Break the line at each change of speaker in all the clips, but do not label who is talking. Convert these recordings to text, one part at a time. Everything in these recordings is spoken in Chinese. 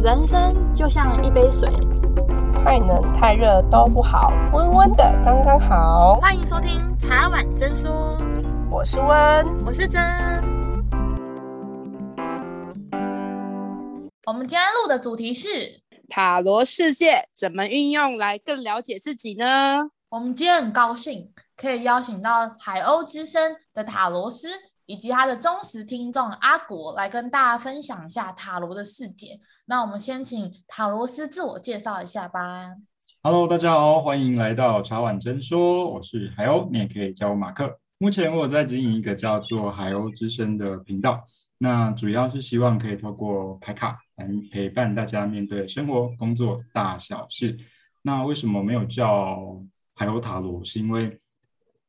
人生就像一杯水，
太冷太热都不好，温温的刚刚好。
欢迎收听茶碗真说，
我是温，
我是真。我们今天录的主题是
塔罗世界怎么运用来更了解自己呢？
我们今天很高兴可以邀请到海鸥之声的塔罗师。以及他的忠实听众阿国来跟大家分享一下塔罗的世界。那我们先请塔罗师自我介绍一下吧。
Hello，大家好，欢迎来到茶碗真说，我是海鸥，你也可以叫我马克。目前我在经营一个叫做海鸥之声的频道，那主要是希望可以透过牌卡来陪伴大家面对生活、工作大小事。那为什么没有叫海鸥塔罗？是因为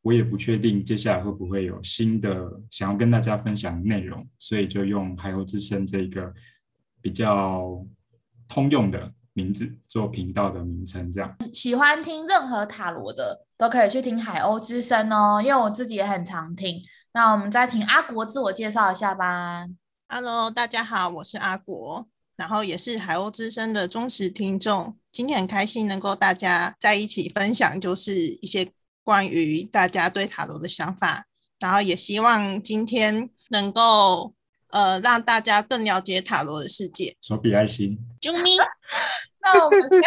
我也不确定接下来会不会有新的想要跟大家分享的内容，所以就用海鸥之声这个比较通用的名字做频道的名称。这样
喜欢听任何塔罗的都可以去听海鸥之声哦，因为我自己也很常听。那我们再请阿国自我介绍一下吧。
Hello，大家好，我是阿国，然后也是海鸥之声的忠实听众。今天很开心能够大家在一起分享，就是一些。关于大家对塔罗的想法，然后也希望今天能够呃让大家更了解塔罗的世界。
手比爱心，
啾咪。
那我们先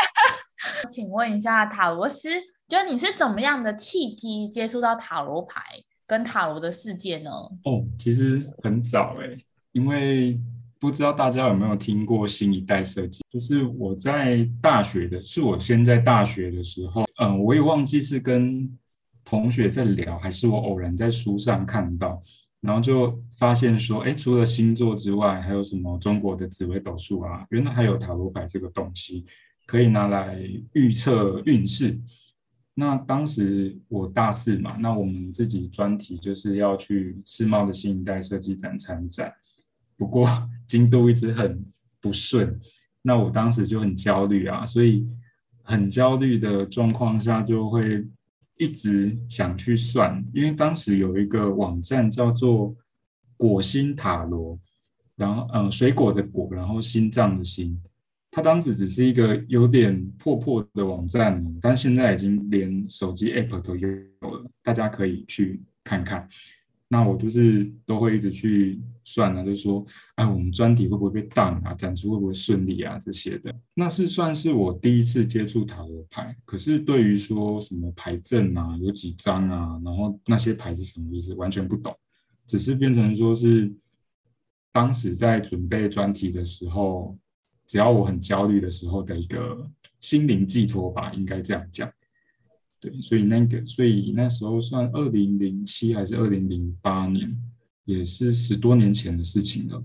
请问一下塔罗师，就是你是怎么样的契机接触到塔罗牌跟塔罗的世界呢？
哦，其实很早哎，因为不知道大家有没有听过新一代设计，就是我在大学的，是我先在大学的时候，嗯，我也忘记是跟。同学在聊，还是我偶然在书上看到，然后就发现说，哎，除了星座之外，还有什么中国的紫微斗数啊？原来还有塔罗牌这个东西可以拿来预测运势。那当时我大四嘛，那我们自己专题就是要去世贸的新一代设计展参展，不过 进度一直很不顺，那我当时就很焦虑啊，所以很焦虑的状况下就会。一直想去算，因为当时有一个网站叫做果心塔罗，然后嗯，水果的果，然后心脏的心，它当时只是一个有点破破的网站，但现在已经连手机 app 都有了，大家可以去看看。那我就是都会一直去算啊，就说，哎，我们专题会不会被挡啊？展出会不会顺利啊？这些的，那是算是我第一次接触塔罗牌。可是对于说什么牌阵啊，有几张啊，然后那些牌是什么意思，完全不懂。只是变成说是当时在准备专题的时候，只要我很焦虑的时候的一个心灵寄托吧，应该这样讲。对，所以那个，所以那时候算二零零七还是二零零八年，也是十多年前的事情了。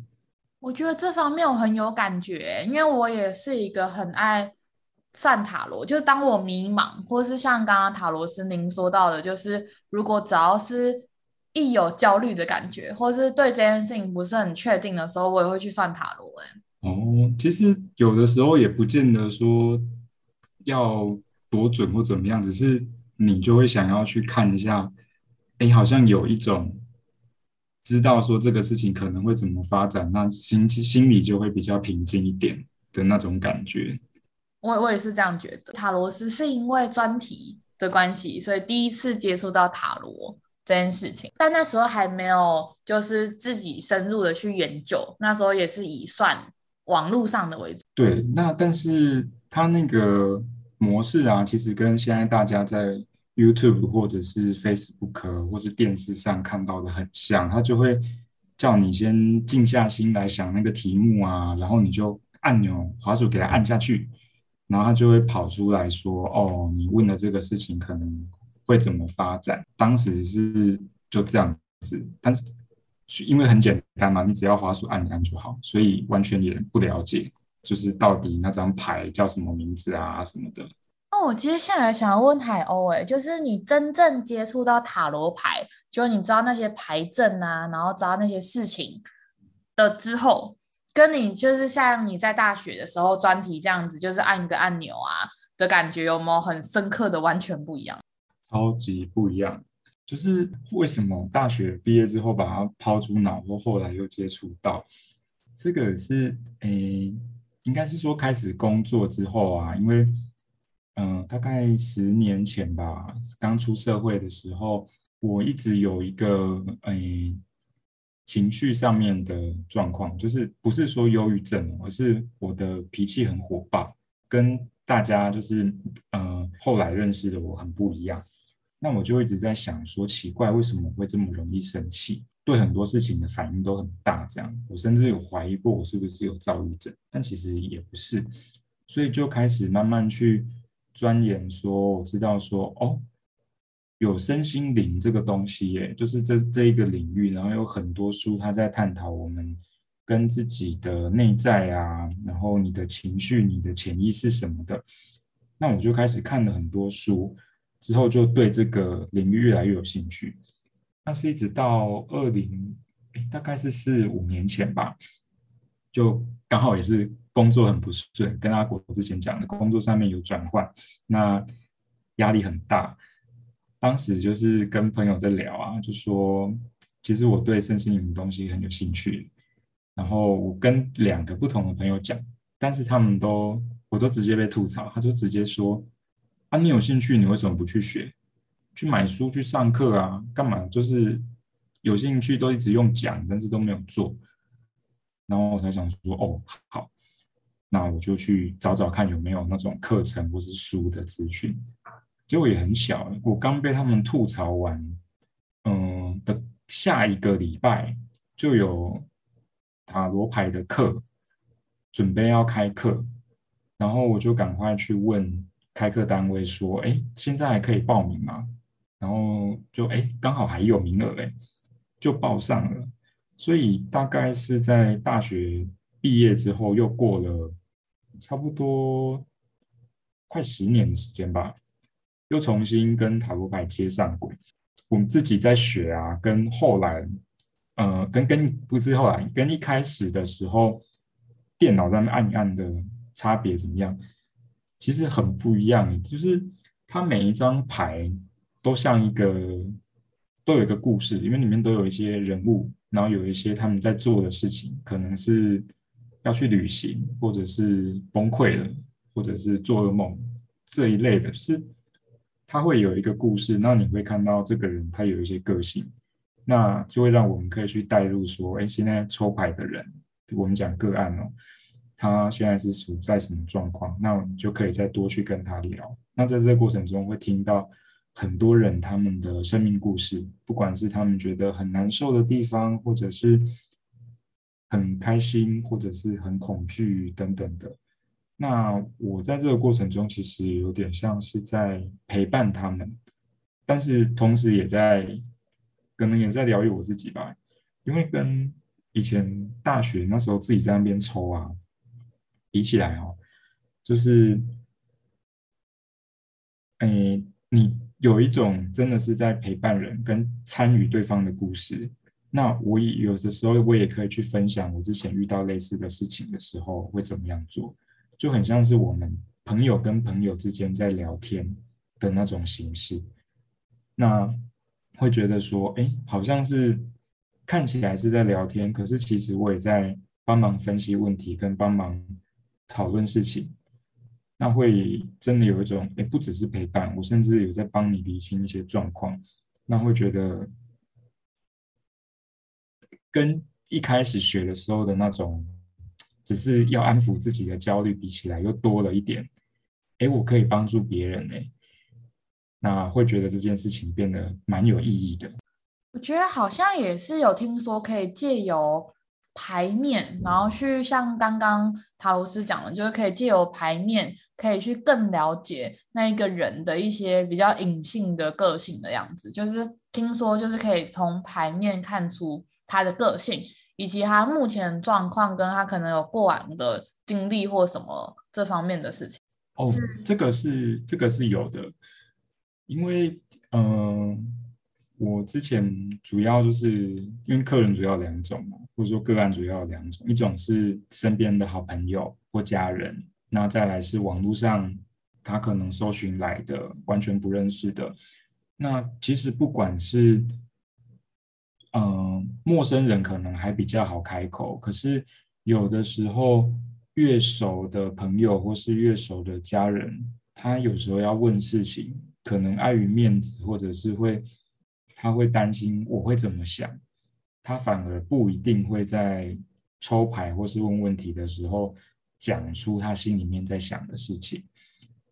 我觉得这方面我很有感觉，因为我也是一个很爱算塔罗，就是当我迷茫，或是像刚刚塔罗师您说到的，就是如果只要是一有焦虑的感觉，或是对这件事情不是很确定的时候，我也会去算塔罗。哎，
哦，其实有的时候也不见得说要。多准或怎么样，只是你就会想要去看一下，哎，好像有一种知道说这个事情可能会怎么发展，那心心里就会比较平静一点的那种感觉。
我我也是这样觉得。塔罗斯是因为专题的关系，所以第一次接触到塔罗这件事情，但那时候还没有就是自己深入的去研究，那时候也是以算网络上的为主。
对，那但是他那个。模式啊，其实跟现在大家在 YouTube 或者是 Facebook 或是电视上看到的很像，他就会叫你先静下心来想那个题目啊，然后你就按钮滑鼠给他按下去，然后他就会跑出来说：“哦，你问的这个事情可能会怎么发展？”当时是就这样子，但是因为很简单嘛，你只要滑鼠按一按就好，所以完全也不了解。就是到底那张牌叫什么名字啊什么的？
哦，我接下来想要问海鸥，哎，就是你真正接触到塔罗牌，就你知道那些牌阵啊，然后知道那些事情的之后，跟你就是像你在大学的时候专题这样子，就是按一个按钮啊的感觉，有没有很深刻的完全不一样？
超级不一样。就是为什么大学毕业之后把它抛诸脑后，后来又接触到这个是诶。应该是说开始工作之后啊，因为嗯、大概十年前吧，刚出社会的时候，我一直有一个诶、情绪上面的状况，就是不是说忧郁症，而是我的脾气很火爆，跟大家就是嗯、呃，后来认识的我很不一样。那我就一直在想说，奇怪，为什么会这么容易生气？对很多事情的反应都很大，这样。我甚至有怀疑过我是不是有躁郁症，但其实也不是。所以就开始慢慢去钻研，说我知道说，哦，有身心灵这个东西，耶，就是这这一个领域，然后有很多书他在探讨我们跟自己的内在啊，然后你的情绪、你的潜意识什么的。那我就开始看了很多书。之后就对这个领域越来越有兴趣，那是一直到二零，大概是四五年前吧，就刚好也是工作很不顺，跟阿果之前讲的工作上面有转换，那压力很大。当时就是跟朋友在聊啊，就说其实我对身心灵的东西很有兴趣，然后我跟两个不同的朋友讲，但是他们都我都直接被吐槽，他就直接说。啊，你有兴趣，你为什么不去学？去买书去上课啊？干嘛？就是有兴趣都一直用讲，但是都没有做。然后我才想说，哦，好，那我就去找找看有没有那种课程或是书的资讯。结果也很小，我刚被他们吐槽完，嗯的下一个礼拜就有塔罗牌的课准备要开课，然后我就赶快去问。开课单位说：“哎，现在还可以报名吗？”然后就哎，刚好还有名额，哎，就报上了。所以大概是在大学毕业之后，又过了差不多快十年的时间吧，又重新跟塔罗牌接上轨。我们自己在学啊，跟后来，呃，跟跟不是后来，跟一开始的时候，电脑上面按一按的差别怎么样？其实很不一样，就是它每一张牌都像一个，都有一个故事，因为里面都有一些人物，然后有一些他们在做的事情，可能是要去旅行，或者是崩溃了，或者是做噩梦这一类的，就是他会有一个故事，那你会看到这个人他有一些个性，那就会让我们可以去带入说，哎，现在抽牌的人，我们讲个案哦。他现在是处在什么状况？那我们就可以再多去跟他聊。那在这个过程中，会听到很多人他们的生命故事，不管是他们觉得很难受的地方，或者是很开心，或者是很恐惧等等的。那我在这个过程中，其实有点像是在陪伴他们，但是同时也在可能也在疗愈我自己吧。因为跟以前大学那时候自己在那边抽啊。比起来哦，就是，哎，你有一种真的是在陪伴人，跟参与对方的故事。那我也有的时候，我也可以去分享我之前遇到类似的事情的时候会怎么样做，就很像是我们朋友跟朋友之间在聊天的那种形式。那会觉得说，哎，好像是看起来是在聊天，可是其实我也在帮忙分析问题，跟帮忙。讨论事情，那会真的有一种，也，不只是陪伴，我甚至有在帮你理清一些状况，那会觉得跟一开始学的时候的那种，只是要安抚自己的焦虑比起来，又多了一点。哎，我可以帮助别人，诶，那会觉得这件事情变得蛮有意义的。
我觉得好像也是有听说可以借由。牌面，然后去像刚刚塔罗斯讲的，就是可以借由牌面，可以去更了解那一个人的一些比较隐性的个性的样子。就是听说，就是可以从牌面看出他的个性，以及他目前状况，跟他可能有过往的经历或什么这方面的事情。
哦，这个是这个是有的，因为嗯。呃我之前主要就是因为客人主要两种嘛，或者说个案主要有两种，一种是身边的好朋友或家人，那再来是网络上他可能搜寻来的完全不认识的。那其实不管是嗯陌生人可能还比较好开口，可是有的时候越熟的朋友或是越熟的家人，他有时候要问事情，可能碍于面子，或者是会他会担心我会怎么想，他反而不一定会在抽牌或是问问题的时候讲出他心里面在想的事情。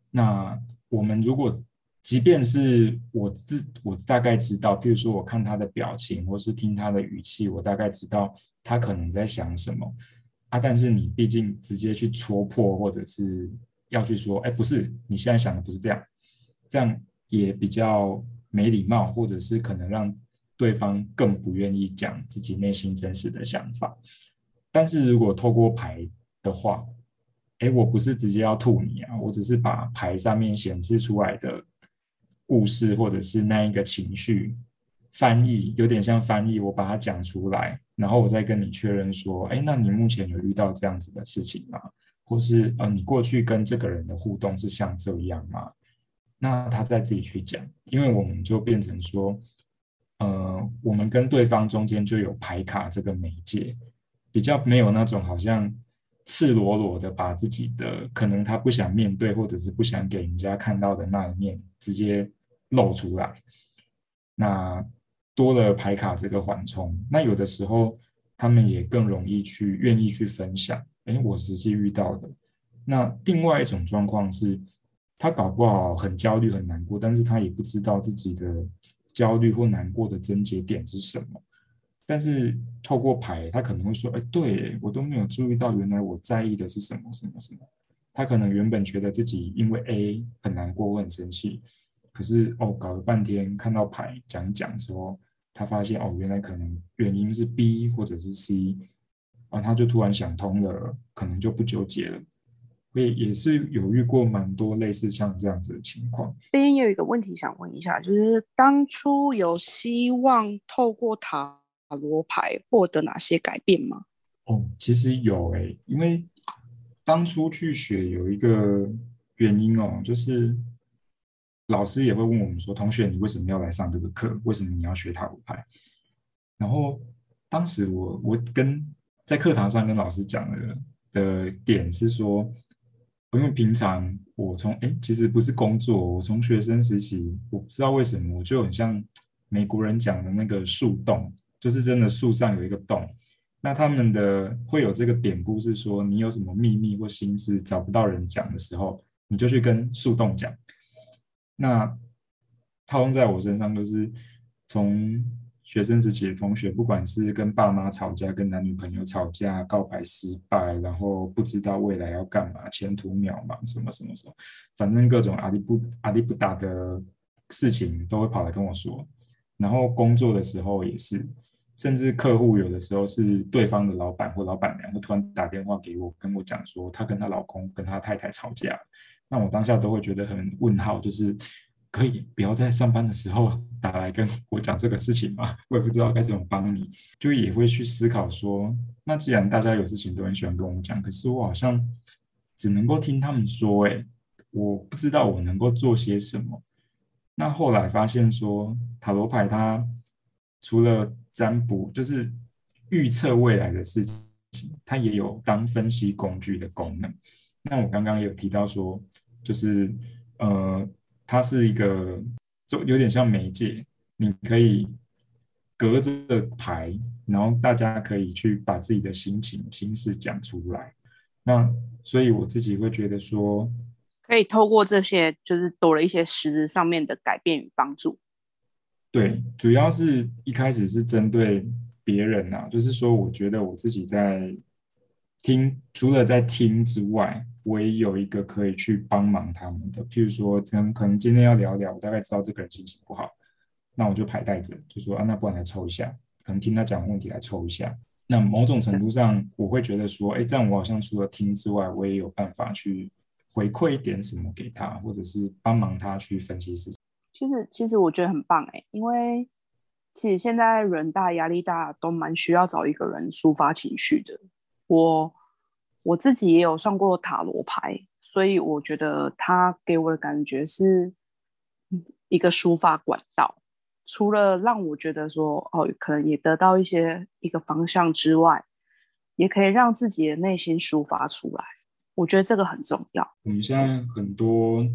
那我们如果即便是我自我大概知道，譬如说我看他的表情，或是听他的语气，我大概知道他可能在想什么啊。但是你毕竟直接去戳破，或者是要去说，哎，不是，你现在想的不是这样，这样也比较没礼貌，或者是可能让对方更不愿意讲自己内心真实的想法。但是如果透过牌的话，哎，我不是直接要吐你啊，我只是把牌上面显示出来的。故事或者是那一个情绪翻译，有点像翻译，我把它讲出来，然后我再跟你确认说，哎，那你目前有遇到这样子的事情吗？或是呃，你过去跟这个人的互动是像这样吗？那他再自己去讲，因为我们就变成说，呃，我们跟对方中间就有牌卡这个媒介，比较没有那种好像赤裸裸的把自己的可能他不想面对，或者是不想给人家看到的那一面直接。露出来，那多了牌卡这个缓冲，那有的时候他们也更容易去愿意去分享。诶，我实际遇到的。那另外一种状况是，他搞不好很焦虑、很难过，但是他也不知道自己的焦虑或难过的症结点是什么。但是透过牌，他可能会说：“诶，对，我都没有注意到，原来我在意的是什么什么什么。”他可能原本觉得自己因为 A 很难过或很生气。可是哦，搞了半天看到牌讲讲之后，他发现哦，原来可能原因是 B 或者是 C，啊，他就突然想通了，可能就不纠结了。所以也是有遇过蛮多类似像这样子的情况。
这边有一个问题想问一下，就是当初有希望透过塔罗牌获得哪些改变吗？
哦，其实有诶、欸，因为当初去学有一个原因哦，就是。老师也会问我们说：“同学，你为什么要来上这个课？为什么你要学塔罗牌？”然后当时我我跟在课堂上跟老师讲的的点是说，因为平常我从哎，其实不是工作，我从学生时期，我不知道为什么我就很像美国人讲的那个树洞，就是真的树上有一个洞。那他们的会有这个典故是说，你有什么秘密或心事找不到人讲的时候，你就去跟树洞讲。那套用在我身上，就是从学生时期的同学，不管是跟爸妈吵架、跟男女朋友吵架、告白失败，然后不知道未来要干嘛、前途渺茫，什么什么什么，反正各种阿里不阿里不达的事情，都会跑来跟我说。然后工作的时候也是，甚至客户有的时候是对方的老板或老板娘，会突然打电话给我，跟我讲说，她跟她老公跟她太太吵架。那我当下都会觉得很问号，就是可以不要在上班的时候打来跟我讲这个事情吗？我也不知道该怎么帮你，就也会去思考说，那既然大家有事情都很喜欢跟我讲，可是我好像只能够听他们说，哎，我不知道我能够做些什么。那后来发现说，塔罗牌它除了占卜，就是预测未来的事情，它也有当分析工具的功能。那我刚刚有提到说，就是呃，它是一个就有点像媒介，你可以隔着牌，然后大家可以去把自己的心情、心事讲出来。那所以我自己会觉得说，
可以透过这些，就是多了一些实质上面的改变与帮助。
对，主要是一开始是针对别人啊，就是说，我觉得我自己在听，除了在听之外。我也有一个可以去帮忙他们的，譬如说，可能可能今天要聊聊，我大概知道这个人心情不好，那我就排带着，就说啊，那不然来抽一下，可能听他讲问题来抽一下。那某种程度上，我会觉得说，哎，这样我好像除了听之外，我也有办法去回馈一点什么给他，或者是帮忙他去分析事情。
其实，其实我觉得很棒哎，因为其实现在人大压力大，都蛮需要找一个人抒发情绪的。我。我自己也有上过塔罗牌，所以我觉得它给我的感觉是一个抒发管道。除了让我觉得说哦，可能也得到一些一个方向之外，也可以让自己的内心抒发出来。我觉得这个很重要。
我们现在很多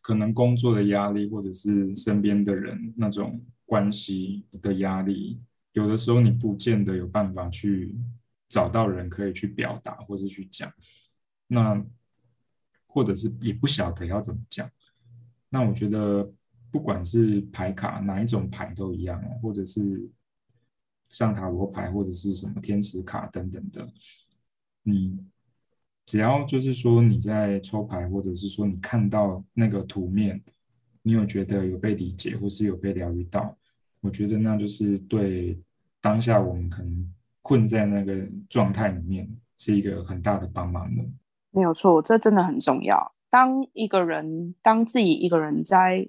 可能工作的压力，或者是身边的人那种关系的压力，有的时候你不见得有办法去找到人可以去表达，或者去讲。那或者是也不晓得要怎么讲。那我觉得，不管是牌卡哪一种牌都一样哦，或者是像塔罗牌，或者是什么天使卡等等的，你。只要就是说你在抽牌，或者是说你看到那个图面，你有觉得有被理解，或是有被疗愈到，我觉得那就是对当下我们可能困在那个状态里面是一个很大的帮忙的。
没有错，这真的很重要。当一个人当自己一个人在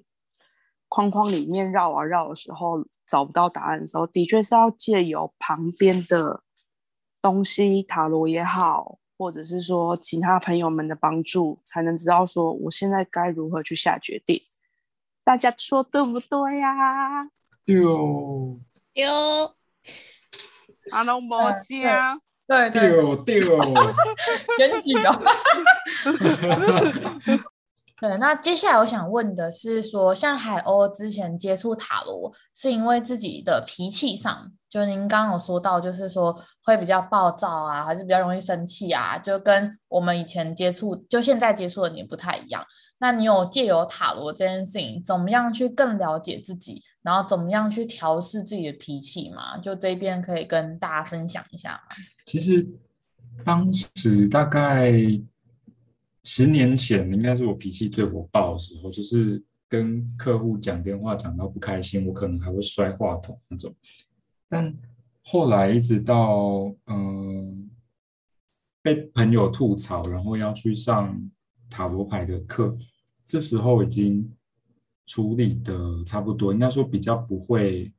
框框里面绕啊绕的时候，找不到答案的时候，的确是要借由旁边的东西，塔罗也好。或者是说其他朋友们的帮助，才能知道说我现在该如何去下决定。大家说对不对呀？
对哦，
对哦，
阿龙博士啊，
对。对
对。对哦，
严谨哦。对，那接下来我想问的是说，像海鸥之前接触塔罗，是因为自己的脾气上，就您刚刚有说到，就是说会比较暴躁啊，还是比较容易生气啊，就跟我们以前接触，就现在接触的你不太一样。那你有借由塔罗这件事情，怎么样去更了解自己，然后怎么样去调试自己的脾气嘛？就这边可以跟大家分享一下吗？
其实当时大概。十年前应该是我脾气最火爆的时候，就是跟客户讲电话讲到不开心，我可能还会摔话筒那种。但后来一直到嗯、被朋友吐槽，然后要去上塔罗牌的课，这时候已经处理的差不多，应该说比较不会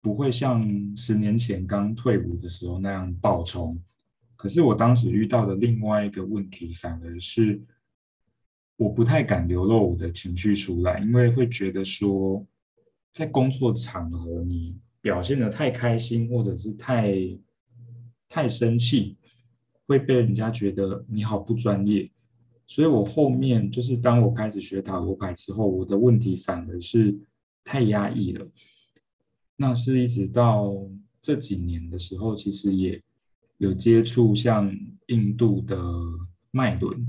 不会像十年前刚退伍的时候那样暴冲。可是我当时遇到的另外一个问题，反而是。我不太敢流露我的情绪出来，因为会觉得说，在工作场合你表现得太开心，或者是太太生气，会被人家觉得你好不专业。所以我后面就是当我开始学塔罗牌之后，我的问题反而是太压抑了。那是一直到这几年的时候，其实也有接触像印度的脉轮。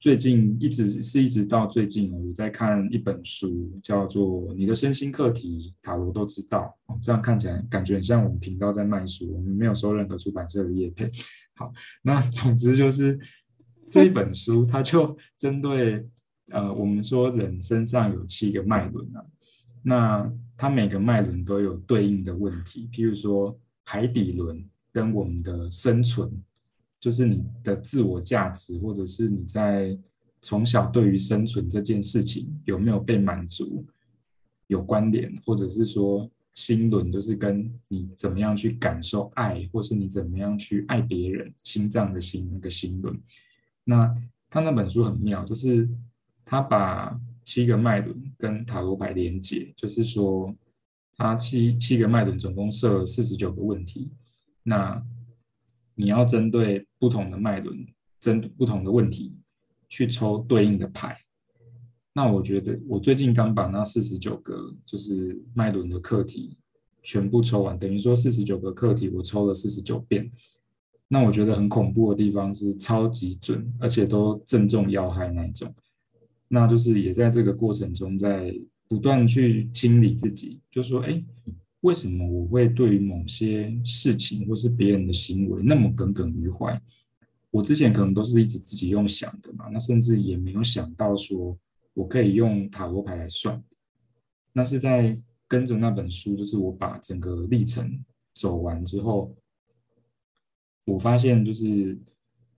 最近一直是一直到最近，我在看一本书，叫做《你的身心课题塔罗都知道》。这样看起来感觉很像我们频道在卖书，我们没有收任何出版社的业配。好，那总之就是这一本书，它就针对呃，我们说人身上有七个脉轮啊，那它每个脉轮都有对应的问题，譬如说海底轮跟我们的生存。就是你的自我价值，或者是你在从小对于生存这件事情有没有被满足有关联，或者是说心轮，就是跟你怎么样去感受爱，或是你怎么样去爱别人，心脏的心那个心轮。那他那本书很妙，就是他把七个脉轮跟塔罗牌连接，就是说他七七个脉轮总共设了四十九个问题，那。你要针对不同的脉轮，针对不同的问题去抽对应的牌。那我觉得我最近刚把那四十九个就是脉轮的课题全部抽完，等于说四十九个课题我抽了四十九遍。那我觉得很恐怖的地方是超级准，而且都正中要害那一种。那就是也在这个过程中在不断去清理自己，就说哎。为什么我会对于某些事情或是别人的行为那么耿耿于怀？我之前可能都是一直自己用想的嘛，那甚至也没有想到说我可以用塔罗牌来算。那是在跟着那本书，就是我把整个历程走完之后，我发现就是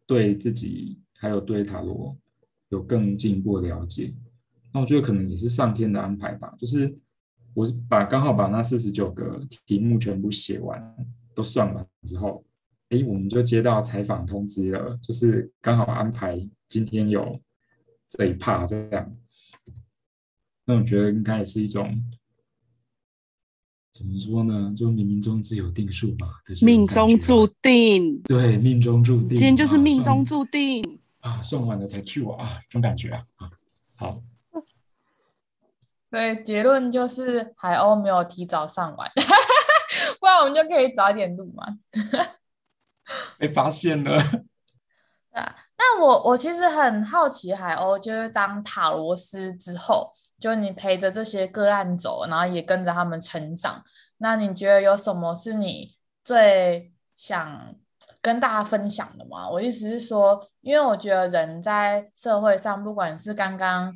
对自己还有对塔罗有更进一步的了解。那我觉得可能也是上天的安排吧，就是。我是把刚好把那四十九个题目全部写完，都算完之后，哎，我们就接到采访通知了，就是刚好安排今天有这一趴这样。那我觉得应该也是一种，怎么说呢？就冥冥中自有定数嘛，
命中注定。
对，命中注定。
今天就是命中注定
啊！算完了才去我啊，这种感觉啊啊，好。
所以结论就是海鸥没有提早上完，不然我们就可以早一点录嘛。
被发现了。
啊，那我我其实很好奇，海鸥就是当塔罗师之后，就你陪着这些个案走，然后也跟着他们成长。那你觉得有什么是你最想跟大家分享的吗？我意思是说，因为我觉得人在社会上，不管是刚刚。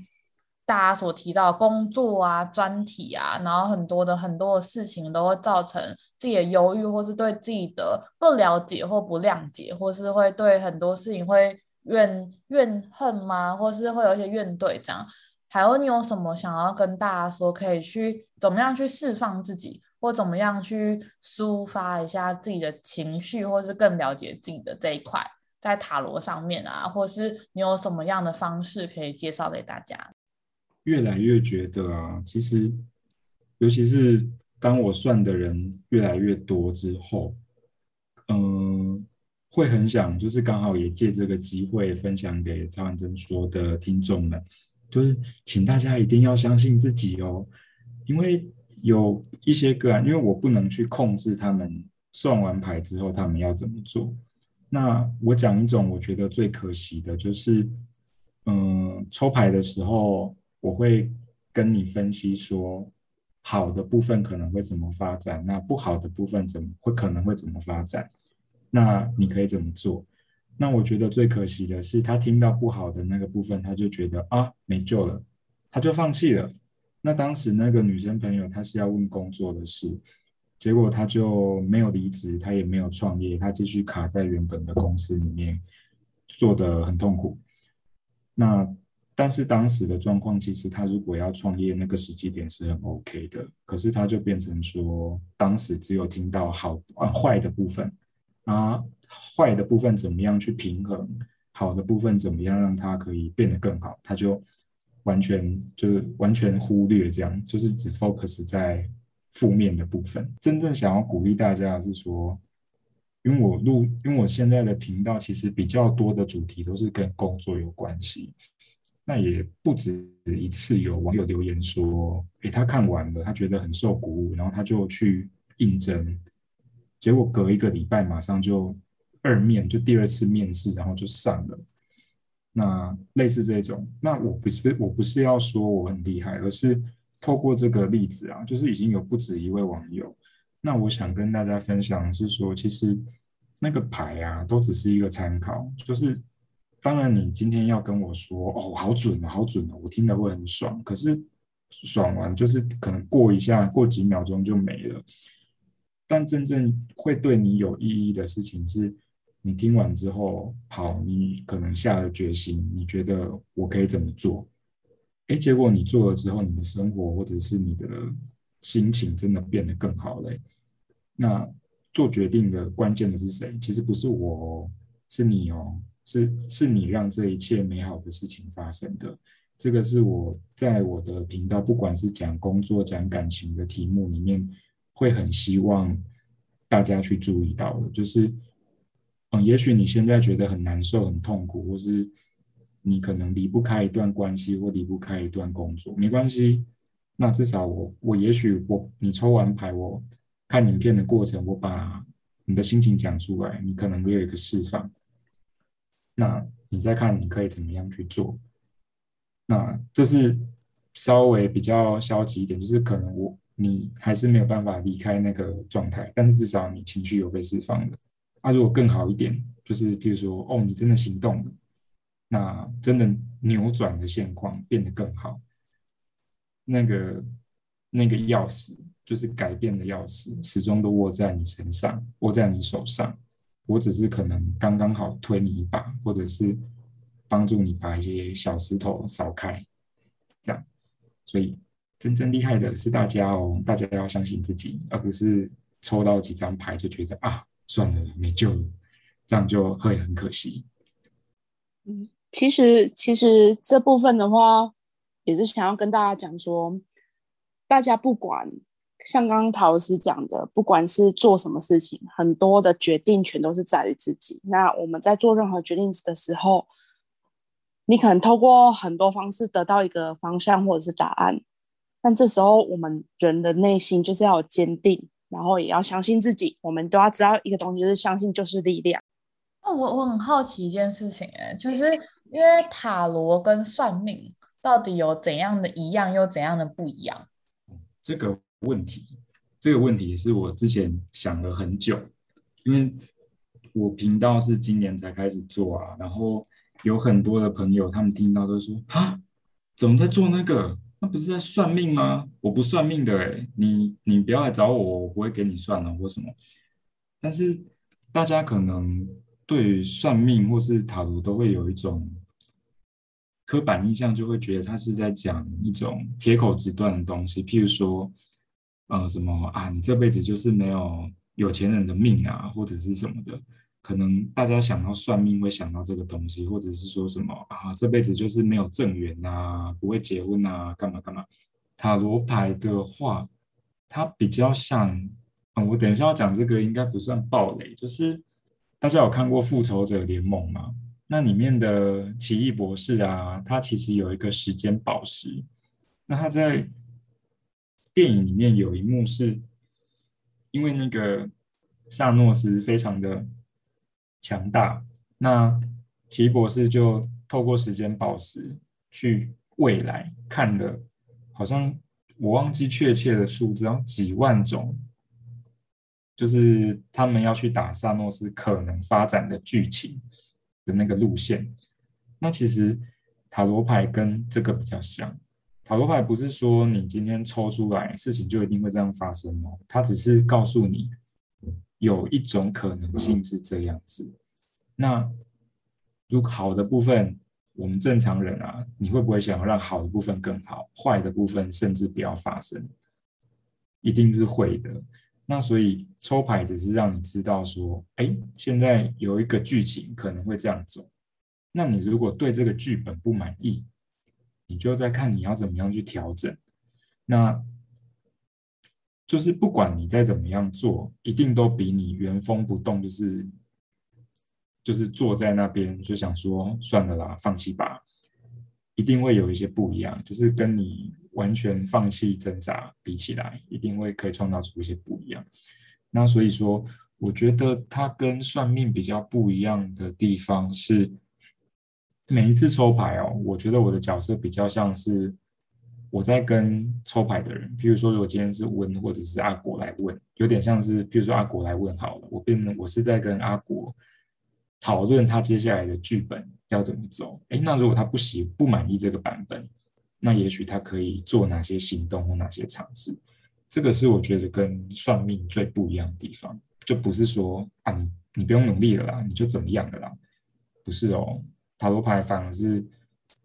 大家所提到工作啊、专题啊，然后很多的很多的事情都会造成自己的忧郁，或是对自己的不了解或不谅解，或是会对很多事情会怨怨恨吗？或是会有一些怨怼这样。还有你有什么想要跟大家说，可以去怎么样去释放自己，或怎么样去抒发一下自己的情绪，或是更了解自己的这一块，在塔罗上面啊，或是你有什么样的方式可以介绍给大家？
越来越觉得啊，其实，尤其是当我算的人越来越多之后，嗯，会很想，就是刚好也借这个机会分享给曹婉珍说的听众们，就是请大家一定要相信自己哦，因为有一些个案，因为我不能去控制他们算完牌之后他们要怎么做。那我讲一种我觉得最可惜的，就是，嗯，抽牌的时候。我会跟你分析说，好的部分可能会怎么发展，那不好的部分怎么会可能会怎么发展，那你可以怎么做？那我觉得最可惜的是，他听到不好的那个部分，他就觉得啊没救了，他就放弃了。那当时那个女生朋友，她是要问工作的事，结果她就没有离职，她也没有创业，她继续卡在原本的公司里面，做得很痛苦。那。但是当时的状况，其实他如果要创业，那个时机点是很 OK 的。可是他就变成说，当时只有听到好啊坏的部分啊，坏的部分怎么样去平衡，好的部分怎么样让它可以变得更好，他就完全就是完全忽略这样，就是只 focus 在负面的部分。真正想要鼓励大家是说，因为我录，因为我现在的频道其实比较多的主题都是跟工作有关系。那也不止一次有网友留言说，诶，他看完了，他觉得很受鼓舞，然后他就去应征，结果隔一个礼拜马上就二面，就第二次面试，然后就上了。那类似这种，那我不是我不是要说我很厉害，而是透过这个例子啊，就是已经有不止一位网友。那我想跟大家分享是说，其实那个牌啊，都只是一个参考，就是。当然，你今天要跟我说哦，好准哦，好准哦，我听了会很爽。可是爽完就是可能过一下，过几秒钟就没了。但真正会对你有意义的事情，是你听完之后，好，你可能下了决心，你觉得我可以怎么做？诶，结果你做了之后，你的生活或者是你的心情真的变得更好了。那做决定的关键的是谁？其实不是我，是你哦。是是你让这一切美好的事情发生的，这个是我在我的频道，不管是讲工作、讲感情的题目里面，会很希望大家去注意到的，就是，嗯，也许你现在觉得很难受、很痛苦，或是你可能离不开一段关系或离不开一段工作，没关系，那至少我我也许我你抽完牌，我看影片的过程，我把你的心情讲出来，你可能会有一个释放。那你再看，你可以怎么样去做？那这是稍微比较消极一点，就是可能我你还是没有办法离开那个状态，但是至少你情绪有被释放的。那如果更好一点，就是譬如说，哦，你真的行动了，那真的扭转的现况变得更好。那个那个钥匙，就是改变的钥匙，始终都握在你身上，握在你手上。我只是可能刚刚好推你一把，或者是帮助你把一些小石头扫开，这样。所以真正厉害的是大家哦，大家要相信自己，而不是抽到几张牌就觉得啊，算了，没救了，这样就会很可惜。
嗯，其实其实这部分的话，也是想要跟大家讲说，大家不管像刚刚陶老师讲的，不管是做什么事情，很多的决定权都是在于自己。那我们在做任何决定的时候，你可能透过很多方式得到一个方向或者是答案，但这时候我们人的内心就是要有坚定，然后也要相信自己。我们都要知道一个东西，就是相信就是力量。
那我我很好奇一件事情，哎，就是因为塔罗跟算命到底有怎样的一样，又怎样的不一样？
这个。问题，这个问题也是我之前想了很久，因为我频道是今年才开始做啊，然后有很多的朋友他们听到都说啊，怎么在做那个？那不是在算命吗？我不算命的诶，你你不要来找我，我不会给你算了或什么。但是大家可能对于算命或是塔罗都会有一种刻板印象，就会觉得他是在讲一种铁口直断的东西，譬如说。呃，什么啊？你这辈子就是没有有钱人的命啊，或者是什么的？可能大家想到算命会想到这个东西，或者是说什么啊？这辈子就是没有正缘呐，不会结婚呐，干嘛干嘛？塔罗牌的话，它比较像，嗯，我等一下要讲这个应该不算暴雷，就是大家有看过《复仇者联盟》吗？那里面的奇异博士啊，他其实有一个时间宝石，那他在。电影里面有一幕是，因为那个萨诺斯非常的强大，那奇博士就透过时间宝石去未来看了，好像我忘记确切的数字，几万种，就是他们要去打萨诺斯可能发展的剧情的那个路线。那其实塔罗牌跟这个比较像。塔罗牌不是说你今天抽出来，事情就一定会这样发生哦。它只是告诉你有一种可能性是这样子。那如果好的部分，我们正常人啊，你会不会想要让好的部分更好，坏的部分甚至不要发生？一定是会的。那所以抽牌只是让你知道说，哎，现在有一个剧情可能会这样走。那你如果对这个剧本不满意，你就在看你要怎么样去调整，那就是不管你再怎么样做，一定都比你原封不动，就是就是坐在那边就想说算了啦，放弃吧，一定会有一些不一样，就是跟你完全放弃挣扎比起来，一定会可以创造出一些不一样。那所以说，我觉得它跟算命比较不一样的地方是。每一次抽牌哦，我觉得我的角色比较像是我在跟抽牌的人，譬如说，如果今天是温或者是阿国来问，有点像是，譬如说阿国来问好了，我变成我是在跟阿国讨论他接下来的剧本要怎么走。诶，那如果他不喜不满意这个版本，那也许他可以做哪些行动或哪些尝试。这个是我觉得跟算命最不一样的地方，就不是说啊，你你不用努力了啦，你就怎么样的啦，不是哦。塔罗牌反而是，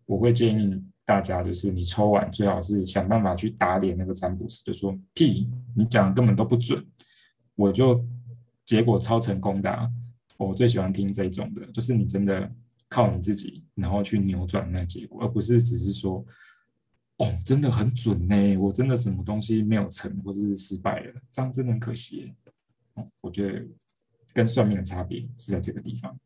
我会建议大家，就是你抽完最好是想办法去打脸那个占卜师，就说屁，你讲的根本都不准，我就结果超成功的啊。我最喜欢听这种的，就是你真的靠你自己，然后去扭转那结果，而不是只是说，哦，真的很准呢，我真的什么东西没有成，或者是失败了，这样真的很可惜。我觉得跟算命的差别是在这个地方。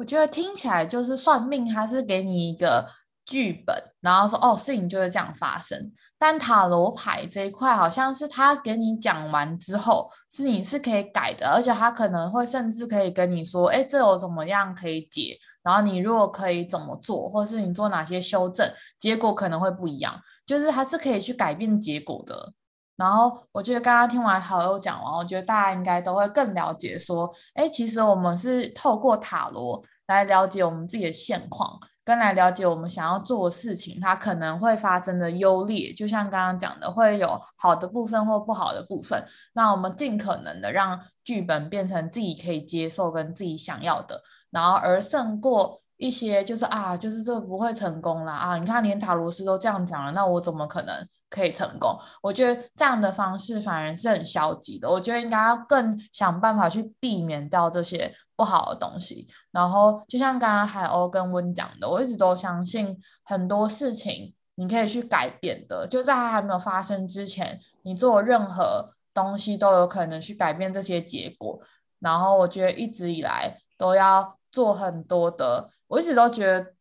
我觉得听起来就是算命，它是给你一个剧本，然后说哦，事情就是这样发生。但塔罗牌这一块，好像是他给你讲完之后，是你是可以改的，而且他可能会甚至可以跟你说，哎，这有怎么样可以解，然后你如果可以怎么做，或是你做哪些修正，结果可能会不一样，就是它是可以去改变结果的。然后我觉得刚刚听完好友讲完，我觉得大家应该都会更了解说，哎，其实我们是透过塔罗来了解我们自己的现况，跟来了解我们想要做的事情，它可能会发生的优劣，就像刚刚讲的，会有好的部分或不好的部分。那我们尽可能的让剧本变成自己可以接受跟自己想要的，然后而胜过。一些就是啊，就是这不会成功啦啊！你看，连塔罗斯都这样讲了，那我怎么可能可以成功？我觉得这样的方式反而是很消极的。我觉得应该要更想办法去避免掉这些不好的东西。然后，就像刚刚海鸥跟温讲的，我一直都相信很多事情，你可以去改变的。就在它还没有发生之前，你做任何东西都有可能去改变这些结果。然后我觉得一直以来都要做很多的，我一直都觉得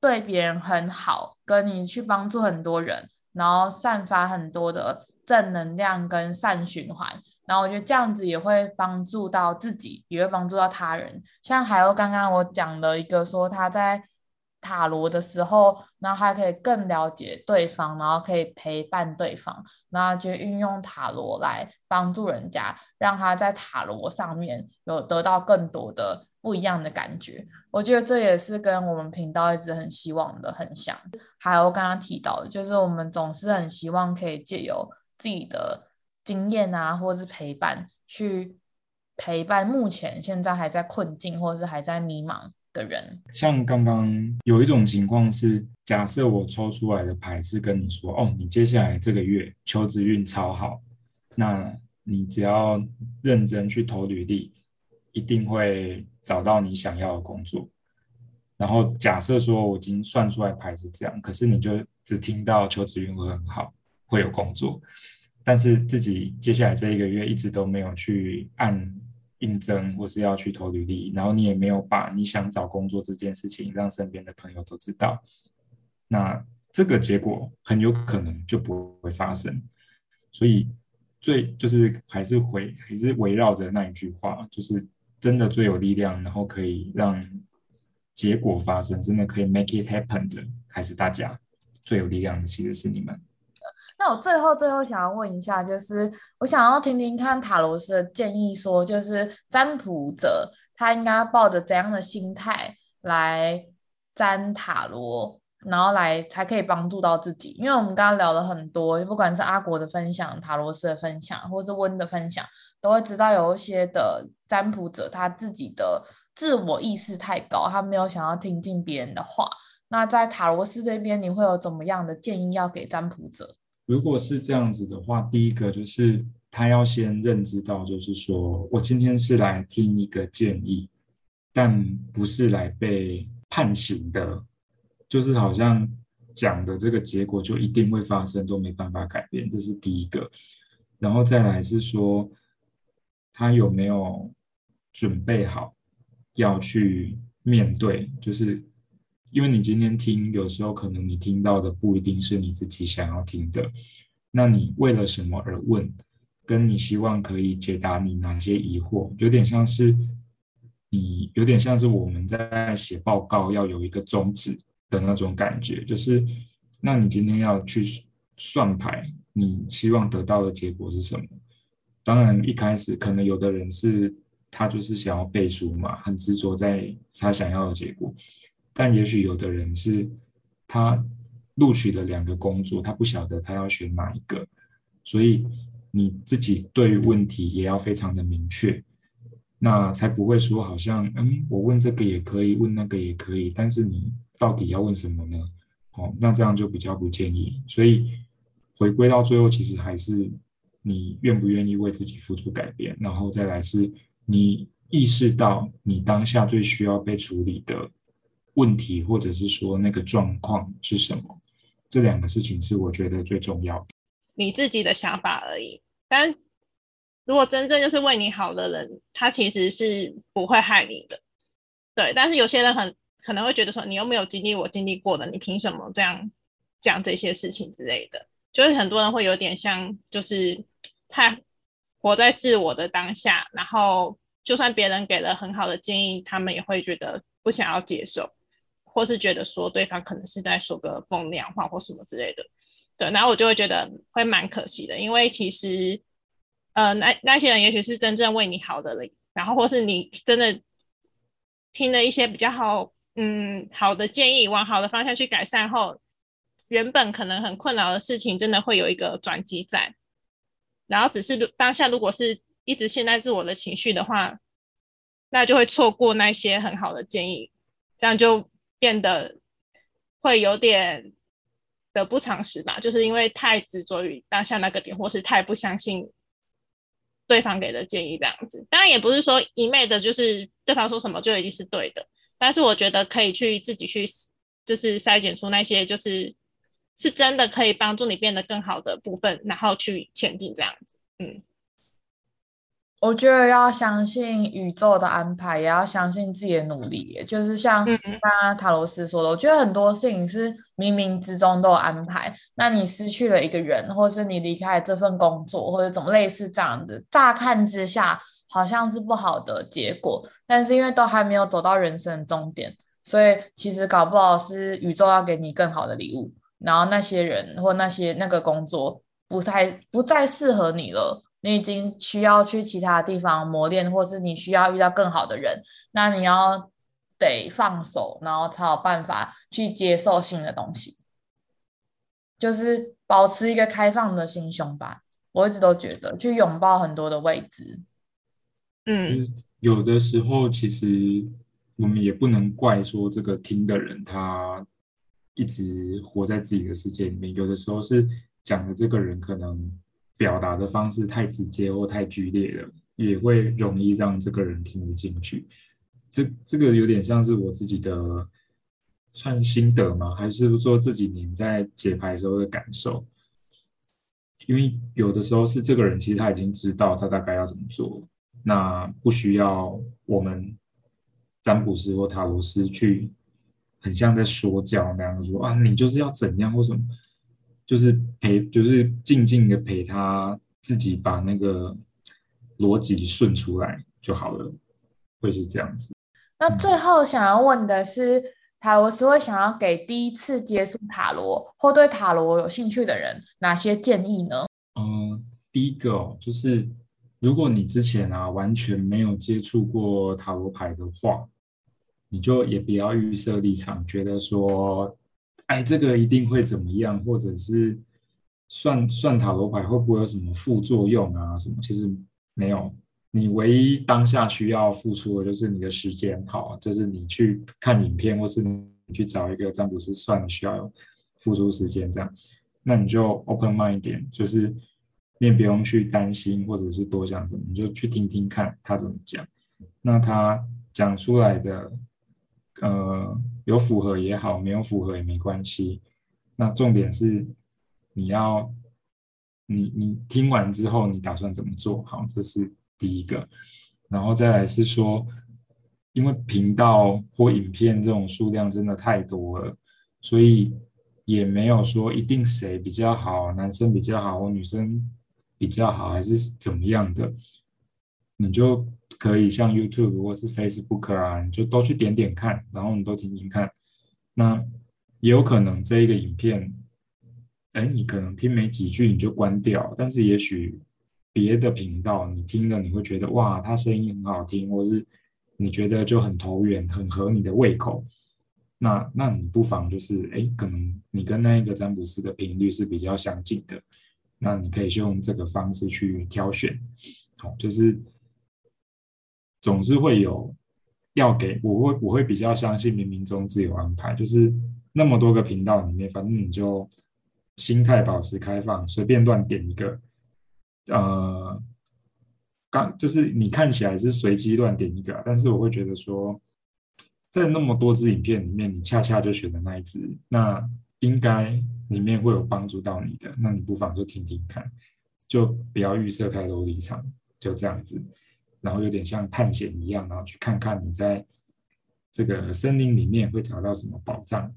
对别人很好，跟你去帮助很多人，然后散发很多的正能量跟善循环。然后我觉得这样子也会帮助到自己，也会帮助到他人。像还有刚刚我讲的一个说他在塔罗的时候，然后还可以更了解对方，然后可以陪伴对方，然后就运用塔罗来帮助人家，让他在塔罗上面有得到更多的不一样的感觉。我觉得这也是跟我们频道一直很希望的很像。还有刚刚提到，就是我们总是很希望可以借由自己的经验啊，或是陪伴，去陪伴目前现在还在困境或是还在迷茫的人。
像刚刚有一种情况是，假设我抽出来的牌是跟你说，哦，你接下来这个月求职运超好，那你只要认真去投履历，一定会找到你想要的工作。然后假设说我已经算出来牌是这样，可是你就只听到求职运会很好，会有工作。但是自己接下来这一个月一直都没有去按应征，或是要去投履历，然后你也没有把你想找工作这件事情让身边的朋友都知道，那这个结果很有可能就不会发生。所以最就是还是回还是围绕着那一句话，就是真的最有力量，然后可以让结果发生，真的可以 make it happen 的，还是大家最有力量的，其实是你们。
那我最后最后想要问一下，就是我想要听听看塔罗师的建议，说就是占卜者他应该抱着怎样的心态来占塔罗，然后来才可以帮助到自己。因为我们刚刚聊了很多，不管是阿国的分享、塔罗斯的分享，或是温的分享，都会知道有一些的占卜者他自己的自我意识太高，他没有想要听进别人的话。那在塔罗斯这边，你会有怎么样的建议要给占卜者？
如果是这样子的话，第一个就是他要先认知到，就是说我今天是来听一个建议，但不是来被判刑的，就是好像讲的这个结果就一定会发生，都没办法改变，这是第一个。然后再来是说，他有没有准备好要去面对，就是。因为你今天听，有时候可能你听到的不一定是你自己想要听的。那你为了什么而问？跟你希望可以解答你哪些疑惑，有点像是你有点像是我们在写报告要有一个宗旨的那种感觉。就是，那你今天要去算牌，你希望得到的结果是什么？当然，一开始可能有的人是他就是想要背书嘛，很执着在他想要的结果。但也许有的人是，他录取了两个工作，他不晓得他要选哪一个，所以你自己对问题也要非常的明确，那才不会说好像，嗯，我问这个也可以，问那个也可以，但是你到底要问什么呢？哦，那这样就比较不建议。所以回归到最后，其实还是你愿不愿意为自己付出改变，然后再来是你意识到你当下最需要被处理的。问题，或者是说那个状况是什么？这两个事情是我觉得最重要的。
你自己的想法而已。但如果真正就是为你好的人，他其实是不会害你的。对，但是有些人很可能会觉得说，你又没有经历我经历过的，你凭什么这样讲这些事情之类的？就是很多人会有点像，就是太活在自我的当下，然后就算别人给了很好的建议，他们也会觉得不想要接受。或是觉得说对方可能是在说个风凉话或什么之类的，对，然后我就会觉得会蛮可惜的，因为其实，呃，那那些人也许是真正为你好的人，然后或是你真的听了一些比较好，嗯，好的建议，往好的方向去改善后，原本可能很困扰的事情，真的会有一个转机在，然后只是当下如果是一直陷在自我的情绪的话，那就会错过那些很好的建议，这样就。变得会有点得不偿失吧，就是因为太执着于当下那个点，或是太不相信对方给的建议这样子。当然也不是说一昧的，就是对方说什么就一定是对的。但是我觉得可以去自己去，就是筛选出那些就是是真的可以帮助你变得更好的部分，然后去前进这样子。嗯，
我觉得要相信宇宙的安排，也要相信自己的努力。就是像刚刚塔罗斯说的，我觉得很多事情是冥冥之中都有安排。那你失去了一个人，或是你离开了这份工作，或者怎么类似这样子，乍看之下好像是不好的结果，但是因为都还没有走到人生终点，所以其实搞不好是宇宙要给你更好的礼物。然后那些人或那些那个工作不太不再适合你了，你已经需要去其他地方磨练，或是你需要遇到更好的人，那你要得放手，然后才有办法去接受新的东西，就是保持一个开放的心胸吧。我一直都觉得去拥抱很多的未知。
嗯，有的时候其实我们也不能怪说这个听的人他。一直活在自己的世界里面，有的时候是讲的这个人可能表达的方式太直接或太剧烈了，也会容易让这个人听不进去。这这个有点像是我自己的算心得吗？还是说这几年在解牌时候的感受？因为有的时候是这个人其实他已经知道他大概要怎么做，那不需要我们占卜师或塔罗师去。很像在说教那样说啊，你就是要怎样或什么，就是陪，就是静静的陪他自己把那个逻辑顺出来就好了，会是这样子。
那最后想要问的是，嗯、塔罗师会想要给第一次接触塔罗或对塔罗有兴趣的人哪些建议呢？
嗯，第一个哦，就是如果你之前啊完全没有接触过塔罗牌的话。你就也不要预设立场，觉得说，哎，这个一定会怎么样，或者是算算塔罗牌会不会有什么副作用啊？什么？其实没有，你唯一当下需要付出的就是你的时间，好，就是你去看影片，或是你去找一个占卜师算，需要付出时间这样，那你就 open mind 一点，就是你也不用去担心，或者是多想什么，你就去听听看他怎么讲，那他讲出来的。呃，有符合也好，没有符合也没关系。那重点是你要，你你听完之后，你打算怎么做？好，这是第一个。然后再来是说，因为频道或影片这种数量真的太多了，所以也没有说一定谁比较好，男生比较好，或女生比较好，还是怎么样的，你就。可以像 YouTube 或是 Facebook 啊，你就都去点点看，然后你都听听看。那也有可能这一个影片，哎，你可能听没几句你就关掉。但是也许别的频道你听了你会觉得哇，他声音很好听，或是你觉得就很投缘，很合你的胃口。那那你不妨就是哎，可能你跟那一个占卜师的频率是比较相近的，那你可以用这个方式去挑选，好，就是。总是会有要给，我会我会比较相信冥冥中自有安排，就是那么多个频道里面，反正你就心态保持开放，随便乱点一个，呃，刚就是你看起来是随机乱点一个，但是我会觉得说，在那么多支影片里面，你恰恰就选的那一支，那应该里面会有帮助到你的，那你不妨就听听看，就不要预设太多立场，就这样子。然后有点像探险一样，然后去看看你在这个森林里面会找到什么宝藏，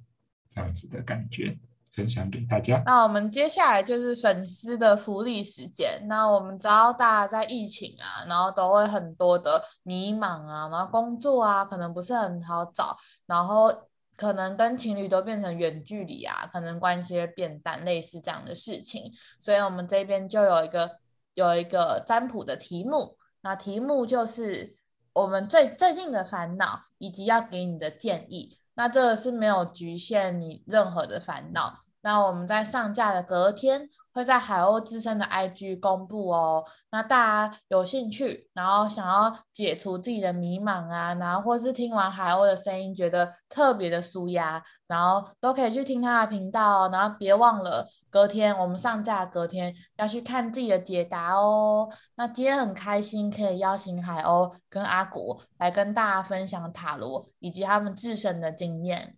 这样子的感觉，分享给大家。
那我们接下来就是粉丝的福利时间。那我们知道大家在疫情啊，然后都会很多的迷茫啊，然后工作啊可能不是很好找，然后可能跟情侣都变成远距离啊，可能关系变淡，类似这样的事情。所以我们这边就有一个有一个占卜的题目。那题目就是我们最最近的烦恼，以及要给你的建议。那这个是没有局限你任何的烦恼。那我们在上架的隔天，会在海鸥自身的 IG 公布哦。那大家有兴趣，然后想要解除自己的迷茫啊，然后或是听完海鸥的声音觉得特别的舒压，然后都可以去听他的频道。然后别忘了隔天我们上架，隔天要去看自己的解答哦。那今天很开心可以邀请海鸥跟阿国来跟大家分享塔罗以及他们自身的经验。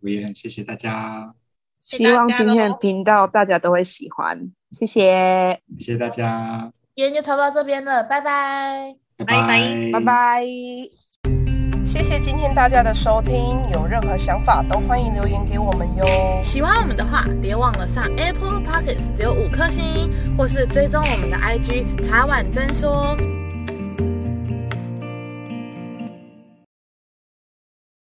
我也很谢谢大家。
希望今天的频道大家都会喜欢，谢谢，
谢谢大家，
今天就差不多到这边了，拜拜，
拜拜，
拜拜。谢谢今天大家的收听，有任何想法都欢迎留言给我们哟。
喜欢我们的话，别忘了上 Apple Podcast 留五颗星，或是追踪我们的 IG 茶碗真说。